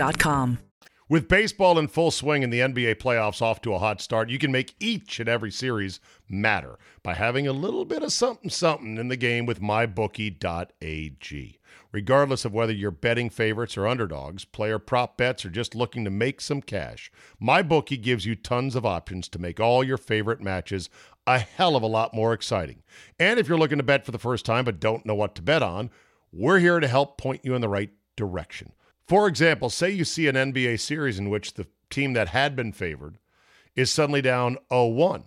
With baseball in full swing and the NBA playoffs off to a hot start, you can make each and every series matter by having a little bit of something something in the game with mybookie.ag. Regardless of whether you're betting favorites or underdogs, player prop bets, or just looking to make some cash, MyBookie gives you tons of options to make all your favorite matches a hell of a lot more exciting. And if you're looking to bet for the first time but don't know what to bet on, we're here to help point you in the right direction. For example, say you see an NBA series in which the team that had been favored is suddenly down 0 1.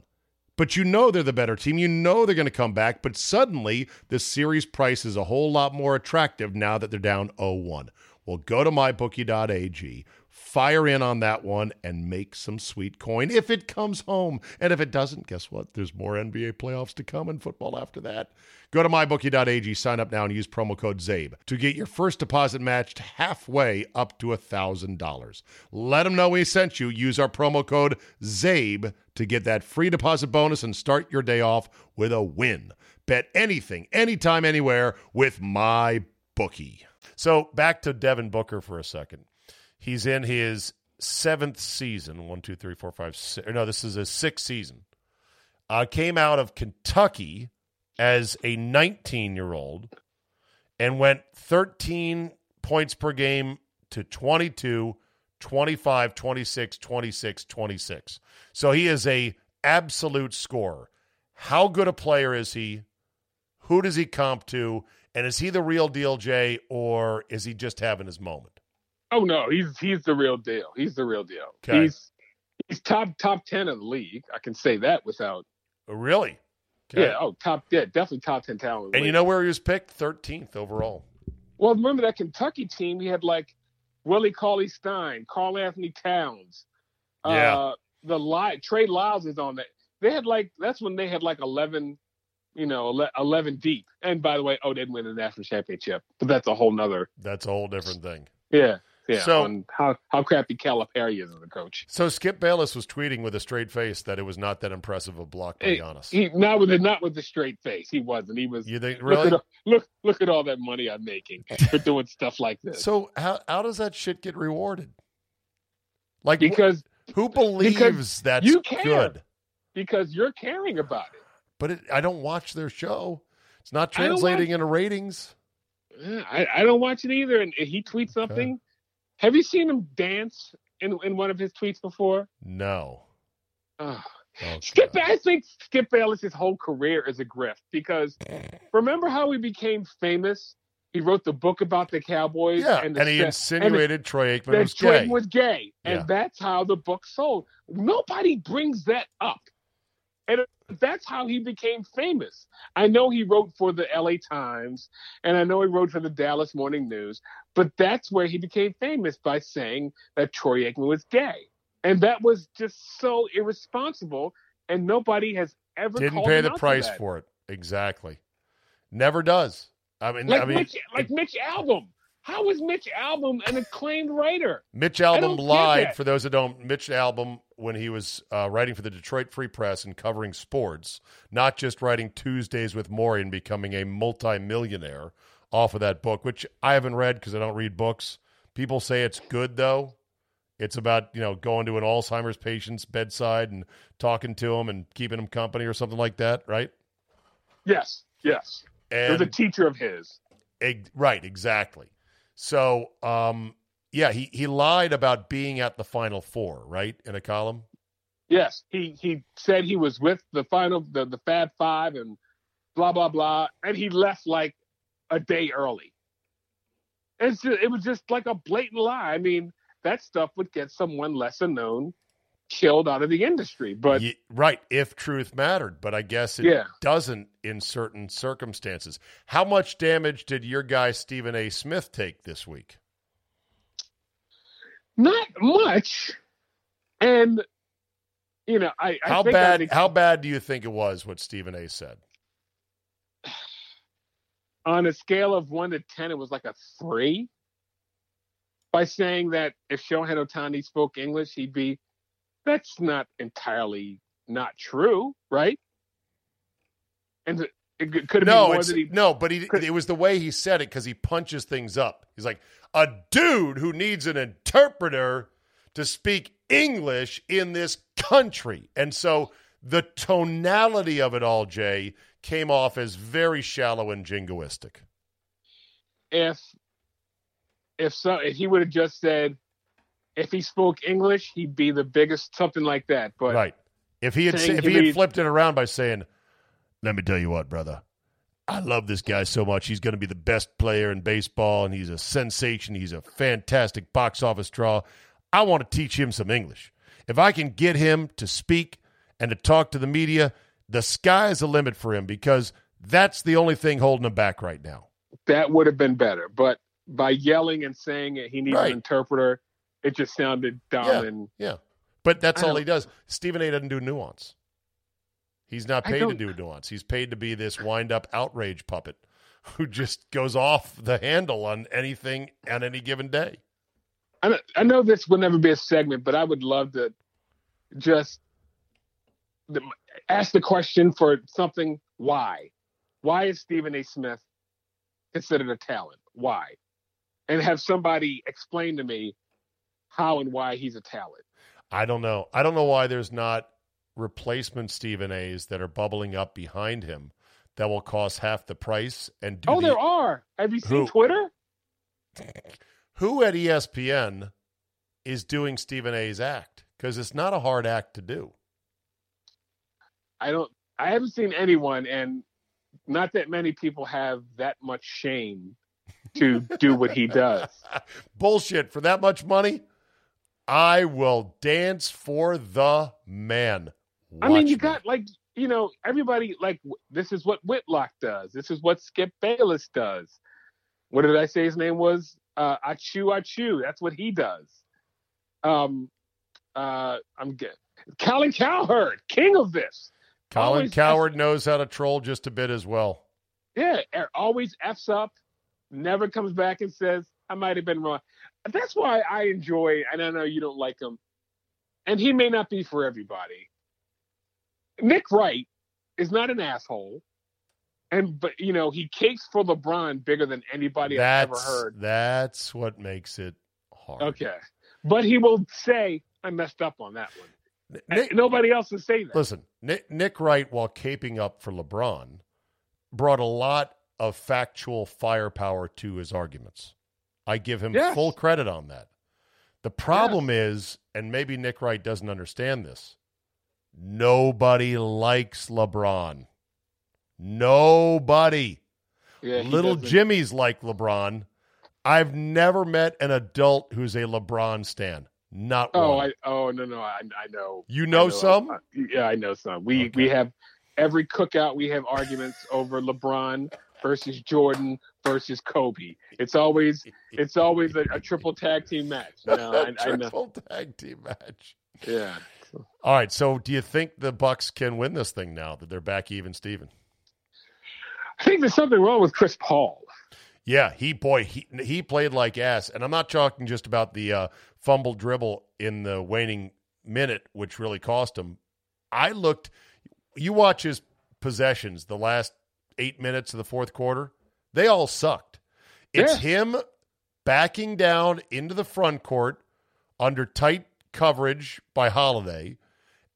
But you know they're the better team. You know they're going to come back. But suddenly, the series price is a whole lot more attractive now that they're down 0 1. Well, go to mybookie.ag, fire in on that one, and make some sweet coin if it comes home. And if it doesn't, guess what? There's more NBA playoffs to come and football after that. Go to mybookie.ag, sign up now, and use promo code CZABE to get your first deposit matched halfway up to $1,000. Let them know we sent you. Use our promo code CZABE to get that free deposit bonus and start your day off with a win. Bet anything, anytime, anywhere with my bookie. So back to Devin Booker for a second. He's in his seventh season. One, two, three, four, five, six. No, this is his sixth season. Uh, came out of Kentucky as a 19 year old and went 13 points per game to 22, 25, 26, 26, 26. So he is a absolute scorer. How good a player is he? Who does he comp to? And is he the real deal, Jay, or is he just having his moment? Oh no, he's he's the real deal. He's the real deal. Okay. He's he's top top ten of the league. I can say that without Oh, really? Okay. yeah. Oh, top yeah, definitely top ten talent. And you know where he was picked? 13th overall. Well, remember that Kentucky team? He had like Willie Cauley Stein, Karl-Anthony Towns. Yeah. Uh, the Li- Trey Lyles is on that. They had like that's when they had like eleven, you know, eleven deep. And by the way, oh, they didn't win the national championship, but that's a whole nother. That's a whole different thing. Yeah, yeah. So- on how how crappy Calipari is as a coach. So Skip Bayless was tweeting with a straight face that it was not that impressive of a block by Giannis. He not with a, not with a straight face. He wasn't. He was. You think Look really? at, look look at all that money I'm making for doing stuff like this. So how how does that shit get rewarded? Like wh- because who believes because that's you care. good? because you're caring about it. But it, I don't watch their show. It's not translating watch- into ratings. I, I don't watch it either. And he tweets something. Have you seen him dance in in one of his tweets before? No. Oh. Skip, I think Skip Bayless's whole career is a grift because remember how he became famous? He wrote the book about the Cowboys. Yeah, and, the and he insinuated and Troy Aikman was gay. was gay, and Yeah. that's how the book sold. Nobody brings that up, and that's how he became famous. I know he wrote for the L.A. Times, and I know he wrote for the Dallas Morning News, but that's where he became famous by saying that Troy Aikman was gay, and that was just so irresponsible. And nobody has ever Didn't pay the price for it. Exactly. Never does. I mean, Like I mean, Mitch, like Mitch Albom. How is Mitch Albom an acclaimed writer? Mitch Albom lied. For those that don't, Mitch Albom, when he was uh, writing for the Detroit Free Press and covering sports, not just writing Tuesdays with Morrie and becoming a multimillionaire off of that book, which I haven't read because I don't read books. People say it's good though. It's about you know going to an Alzheimer's patient's bedside and talking to him and keeping him company or something like that, right? Yes, yes. And It was a teacher of his. Eg- right, exactly. So, um, yeah, he, he lied about being at the Final Four, right, in a column. Yes, he he said he was with the final the the Fab Five and blah blah blah, and he left like a day early. It's just, it was just like a blatant lie. I mean, that stuff would get someone lesser known killed out of the industry. But Ye- right, if truth mattered, but I guess it Yeah. doesn't in certain circumstances. How much damage did your guy Stephen A. Smith take this week? not much. And you know, I, I How think bad? I, How bad do you think it was? What Stephen A. said? on a scale of one to ten, it was like a three. By saying that if Shohei Ohtani spoke English, he'd be. That's not entirely not true, right? And it- it could have no, been more it's, than he. no, but he, it was the way he said it because he punches things up. He's like a dude who needs an interpreter to speak English in this country, and so the tonality of it all, Jay, came off as very shallow and jingoistic. If if so, if he would have just said, if he spoke English, he'd be the biggest, something like that. But right. If he had if he had flipped it around by saying, "Let me tell you what, brother, I love this guy so much. He's going to be the best player in baseball, and he's a sensation. He's a fantastic box office draw. I want to teach him some English. If I can get him to speak and to talk to the media, the sky is the limit for him because that's the only thing holding him back right now. that would have been better. But by yelling and saying it, he needs Right. an interpreter. It just sounded dumb Yeah, and yeah. But that's I all he does. Stephen A. doesn't do nuance. He's not paid to do nuance. He's paid to be this wind up outrage puppet who just goes off the handle on anything on any given day. I know, I know this will never be a segment, but I would love to just the, ask the question for something. Why? Why is Stephen A. Smith considered a talent? Why? And have somebody explain to me how and why he's a talent. I don't know. I don't know why there's not replacement Stephen A's that are bubbling up behind him that will cost half the price and do Oh, the- there are. Have you seen Who? Twitter? who at ESPN is doing Stephen A's act because it's not a hard act to do. I don't. I haven't seen anyone, and not that many people have that much shame to do what he does. Bullshit for that much money. I will dance for the man. I mean, you me. got like you know everybody like this is what Whitlock does. This is what Skip Bayless does. What did I say his name was? Uh, Achu Achu. That's what he does. Um, uh, I'm good. Colin Cowherd, king of this. Colin always Cowherd knows how to troll just a bit as well. Yeah, er- always f's up. Never comes back and says I might have been wrong. That's why I enjoy. And I know you don't like him, and he may not be for everybody. Nick Wright is not an asshole, and but you know he cakes for LeBron bigger than anybody I've ever That's heard. that's what makes it hard. Okay, but he will say I messed up on that one. Nick- nobody else will say that. Listen, Nick, Nick Wright, while caping up for LeBron, brought a lot of factual firepower to his arguments. I give him Yes. full credit on that. The problem is, and maybe Nick Wright doesn't understand this, nobody likes LeBron. Nobody. Yeah, Little doesn't- Jimmy's like LeBron. I've never met an adult who's a LeBron stan. Not Oh, one. I oh no no I I know. You I know some? uh, yeah, I know some. We we have every cookout we have arguments over LeBron versus Jordan versus Kobe. It's always it's always a, a triple tag team match. You know, I, I know. Triple tag team match. Yeah. All right. So, do you think the Bucks can win this thing now that they're back even, Steven? I think there's something wrong with Chris Paul. Yeah, he boy he he played like ass, and I'm not talking just about the uh, fumble dribble in the waning minute, which really cost him. I looked. You watch his possessions, the last eight minutes of the fourth quarter, they all sucked. It's him backing down into the front court under tight coverage by Holiday,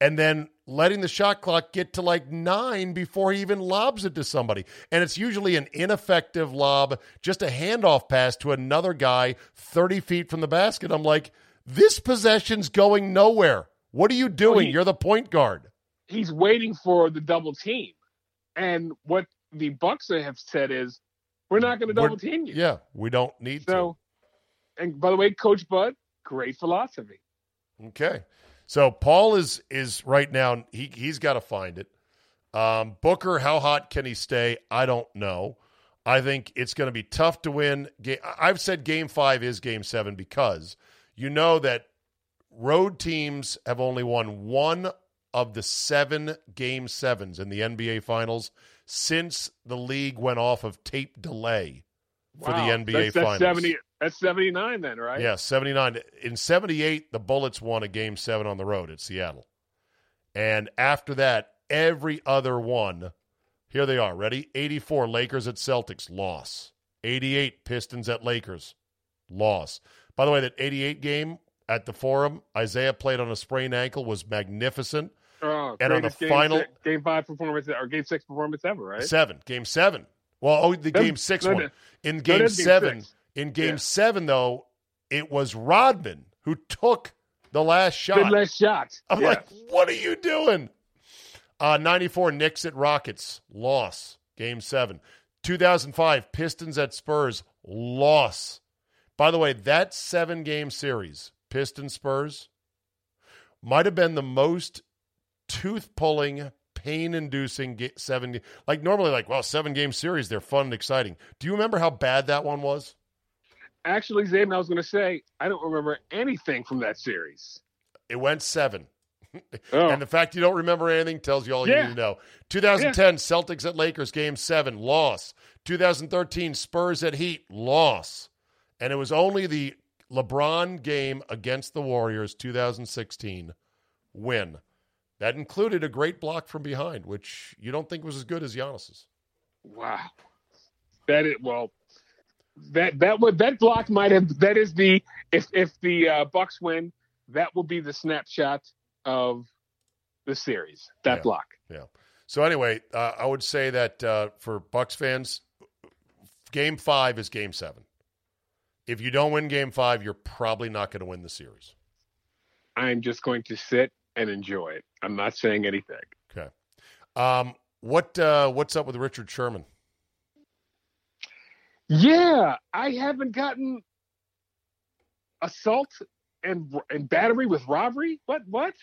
and then letting the shot clock get to like nine before he even lobs it to somebody. And it's usually an ineffective lob, just a handoff pass to another guy 30 feet from the basket. I'm like, this possession's going nowhere. What are you doing? he- You're the point guard. He's waiting for the double team, and what the Bucks have said is, we're not going to double team you. Yeah, we don't need So, and by the way, Coach Bud, great philosophy. Okay. So Paul is is right now he he's got to find it. Um, Booker, how hot can he stay? I don't know. I think it's going to be tough to win. I've said Game Five is Game Seven because you know that road teams have only won one of the seven Game Sevens in the NBA Finals since the league went off of tape delay for Wow. the NBA that's, that's Finals. Seventy. That's seventy nine then, right? Yeah, 79. In 78, the Bullets won a game seven on the road at Seattle. And after that, every other one, here they are. Ready? 84, Lakers at Celtics, loss. 88, Pistons at Lakers, loss. By the way, that 88 game at the Forum, Isiah played on a sprained ankle, was magnificent. Oh, And on the game final- six- game five performance or game six performance ever, right? Seven, game seven. Well, oh, the game six one. In game seven, six. in game Yeah. seven, though, it was Rodman who took the last shot. The last shot. I'm Yeah. like, what are you doing? Uh, 94 Knicks at Rockets, loss, game seven. 2005 Pistons at Spurs, loss. By the way, that seven game series, Pistons Spurs, might have been the most tooth pulling, pain inducing ga- seven. Like normally, like, well, seven game series, they're fun and exciting. Do you remember how bad that one was? Actually, Zayden, I was going to say I don't remember anything from that series. It went seven. Oh. And the fact you don't remember anything tells you all you need to know. 2010 Celtics at Lakers game 7 loss. 2013 Spurs at Heat loss. And it was only the LeBron game against the Warriors 2016 win. That included a great block from behind, which you don't think was as good as Giannis's. Wow, that is well. That that would that block might have that is the if if the uh, Bucks win, that will be the snapshot of the series. That Yeah. block. Yeah. So anyway, uh, I would say that uh, for Bucks fans, Game Five is Game Seven. If you don't win Game Five, you're probably not going to win the series. I'm just going to sit and enjoy it. I'm not saying anything. Okay. Um, what uh, what's up with Richard Sherman? Yeah, I haven't gotten assault and and battery with robbery. What? What?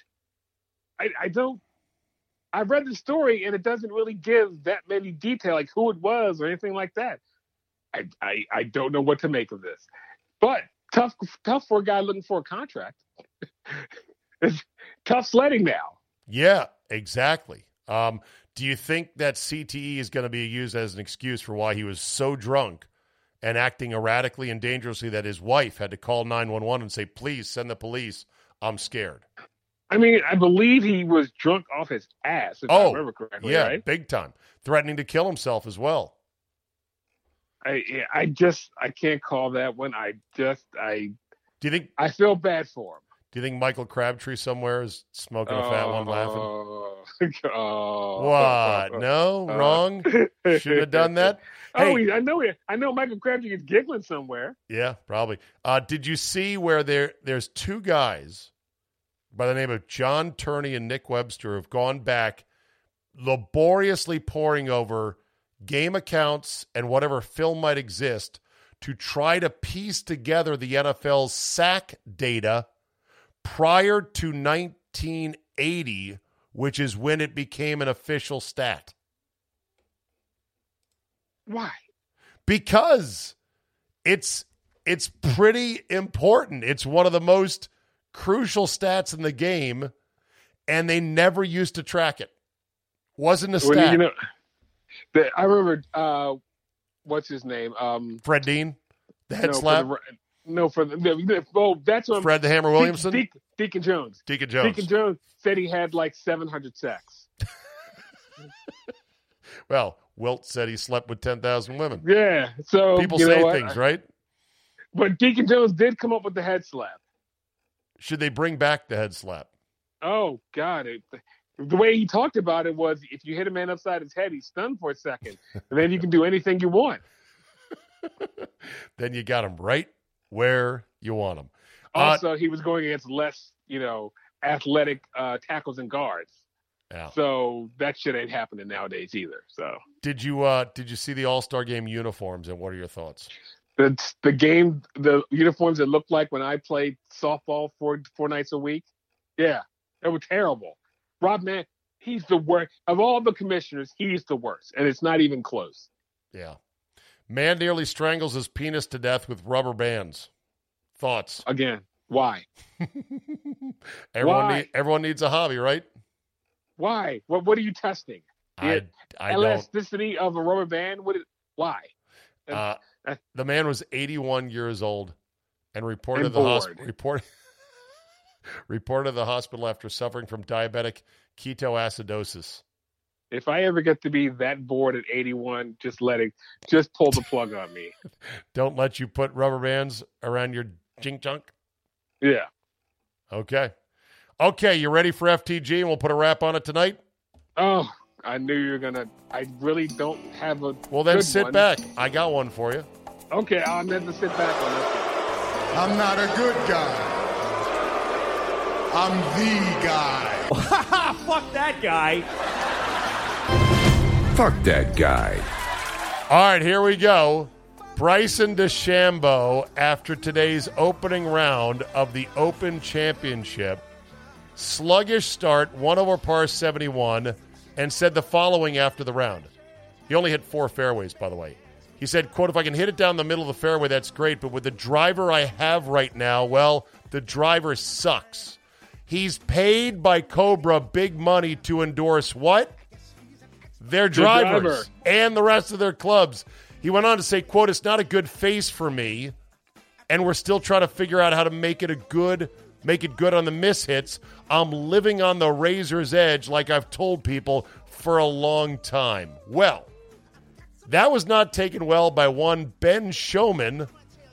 I I don't. I read the story and it doesn't really give that many detail, like who it was or anything like that. I I, I don't know what to make of this, but tough tough for a guy looking for a contract. it's tough sledding now. Yeah, exactly. Um, do you think that CTE is going to be used as an excuse for why he was so drunk and acting erratically and dangerously that his wife had to call 911 and say, please send the police? I'm scared. I mean, I believe he was drunk off his ass, if I Oh, remember correctly. yeah, right? big time. Threatening to kill himself as well. I I just I can't call that one. I just I Do you think I feel bad for him. Do you think Michael Crabtree somewhere is smoking a fat one laughing? Oh, What? No, Uh, wrong. Should have done that. Oh, Hey, he- I know. It. I know. Michael Crabtree is giggling somewhere. yeah, probably. Uh, did you see where there? There's two guys by the name of John Turney and Nick Webster have gone back, laboriously poring over game accounts, and whatever film might exist to try to piece together the NFL's sack data prior to 1980, which is when it became an official stat. Why? Because it's it's pretty important. It's one of the most crucial stats in the game, and they never used to track it. Wasn't a stat. you know, the, I remember uh, what's his name? Um, Fred Dean, the head no, slap. The, no, for the, oh, that's what I'm- Fred the Hammer Williamson? Deacon, Deacon Jones. Deacon Jones. Deacon Jones said he had like 700 sacks. Well, Wilt said he slept with ten thousand women. Yeah, so People say things, right? But Deacon Jones did come up with the head slap. Should they bring back the head slap? Oh God! It, the way he talked about it was, if you hit a man upside his head, he's stunned for a second, and then you can do anything you want. Then you got him right where you want him. Uh, Also, he was going against less, you know, athletic uh, tackles and guards. yeah. So that shit ain't happening nowadays either. So Did you uh did you see the All Star Game uniforms and what are your thoughts? the the game, the uniforms that looked like when I played softball four four nights a week. Yeah, they were terrible. Rob Man, he's the worst of all the commissioners. He's the worst, and it's not even close. Yeah. Man nearly strangles his penis to death with rubber bands. Thoughts? Again, why? Everyone Why? need, everyone needs a hobby, right? Why? What What are you testing? I The I don't. elasticity of a rubber band. What? It, why? Uh, the man was 81 years old and reported And the hospital report, reported the hospital after suffering from diabetic ketoacidosis. If I ever get to be that bored at 81, just let it, just pull the plug on me. Don't let you put rubber bands around your jink junk. Yeah. Okay. Okay, you ready for FTG and we'll put a wrap on it tonight? Oh, I knew you were gonna. I really don't have a. Well, then good sit one. back. I got one for you. Okay, I'm going to sit back on this. I'm not a good guy. I'm the guy. Fuck that guy. Fuck that guy. All right, here we go. Bryson DeChambeau, after today's opening round of the Open Championship, sluggish start, one over par 71, and said the following after the round. He only hit four fairways, by the way. He said, quote, if I can hit it down the middle of the fairway, that's great, but with the driver I have right now, well, the driver sucks. He's paid by Cobra big money to endorse what? Their drivers driver. and the rest of their clubs. He went on to say, quote, it's not a good face for me, and we're still trying to figure out how to make it a good make it good on the miss hits. I'm living on the razor's edge like I've told people for a long time. Well, that was not taken well by one Ben Schomin,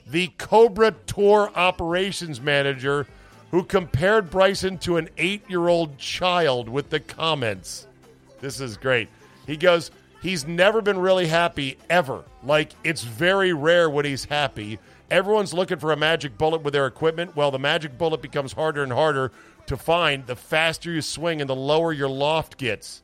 the Cobra Tour operations manager, who compared Bryson to an eight year old child with the comments. This is great. He goes, He's never been really happy ever. Like, it's very rare when he's happy. Everyone's looking for a magic bullet with their equipment. Well, the magic bullet becomes harder and harder to find the faster you swing and the lower your loft gets.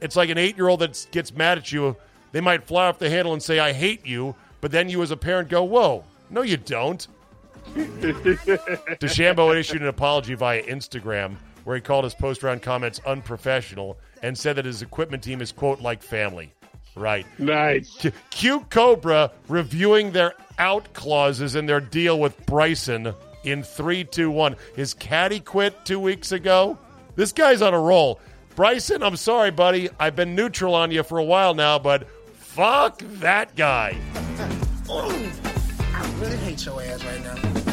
It's like an eight year old that gets mad at you. They might fly off the handle and say, I hate you. But then you, as a parent, go, Whoa, no, you don't. DeChambeau issued an apology via Instagram where he called his post round comments unprofessional and said that his equipment team is, quote, like family. Right. Nice. C- Cute Cobra reviewing their out clauses in their deal with Bryson in 3 2 1. His caddy quit two weeks ago. This guy's on a roll. Bryson, I'm sorry, buddy. I've been neutral on you for a while now, but fuck that guy. I really hate your ass right now.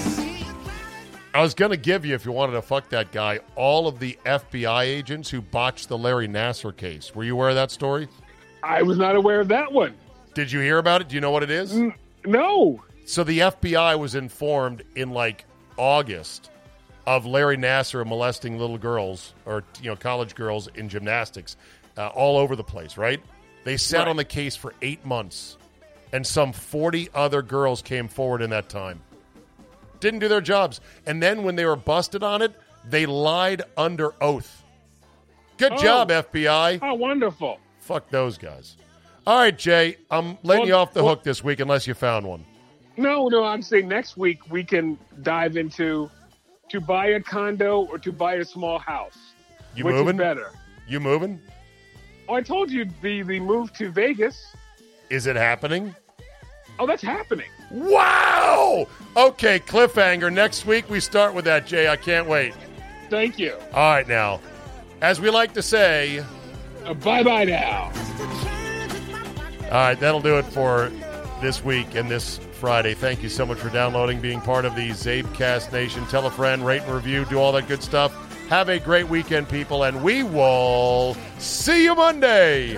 I was going to give you, if you wanted to fuck that guy, all of the FBI agents who botched the Larry Nassar case. Were you aware of that story? I was not aware of that one. Did you hear about it? Do you know what it is? No. So the FBI was informed in like August of Larry Nassar molesting little girls or you know college girls in gymnastics uh, all over the place. Right? They sat Right. on the case for eight months, and some forty other girls came forward in that time. Didn't do their jobs, and then when they were busted on it, they lied under oath. Good Oh. job, FBI. How ah, wonderful. Fuck those guys. All right, Jay. I'm letting Well, you off the well- hook this week unless you found one. No, no, I'm saying next week we can dive into to buy a condo or to buy a small house. You which moving? is better? You moving? Oh, I told you the the move to Vegas. Is it happening? Oh, that's happening. Wow! Okay, cliffhanger. Next week we start with that, Jay. I can't wait. Thank you. All right, now, as we like to say, bye bye now. All right, that'll do it for this week and this Friday. Thank you so much for downloading, being part of the Czabecast Nation. Tell a friend, rate and review, do all that good stuff. Have a great weekend, people, and we will see you Monday.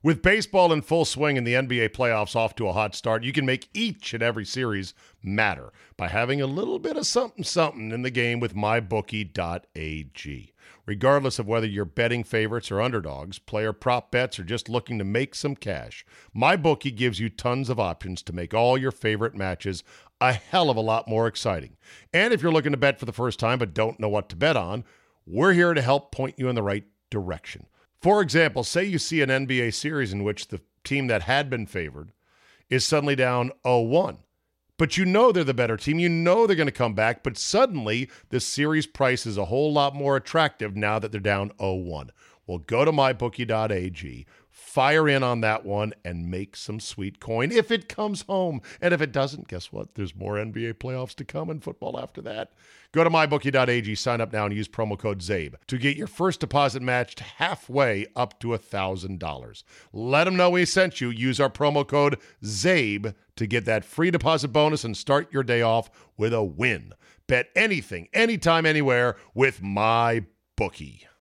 With baseball in full swing and the NBA playoffs off to a hot start, you can make each and every series matter by having a little bit of something something in the game with mybookie.ag. Regardless of whether you're betting favorites or underdogs, player prop bets, or just looking to make some cash, MyBookie gives you tons of options to make all your favorite matches a hell of a lot more exciting. And if you're looking to bet for the first time but don't know what to bet on, we're here to help point you in the right direction. For example, say you see an NBA series in which the team that had been favored is suddenly down 0 1. But you know they're the better team. You know they're going to come back. But suddenly, the series price is a whole lot more attractive now that they're down 0 1. Well, go to mybookie.ag, fire in on that one, and make some sweet coin if it comes home. And if it doesn't, guess what? There's more NBA playoffs to come and football after that. Go to mybookie.ag, sign up now, and use promo code CZABE to get your first deposit matched halfway up to $1,000. Let them know we sent you. Use our promo code CZABE to get that free deposit bonus and start your day off with a win. Bet anything, anytime, anywhere with my bookie.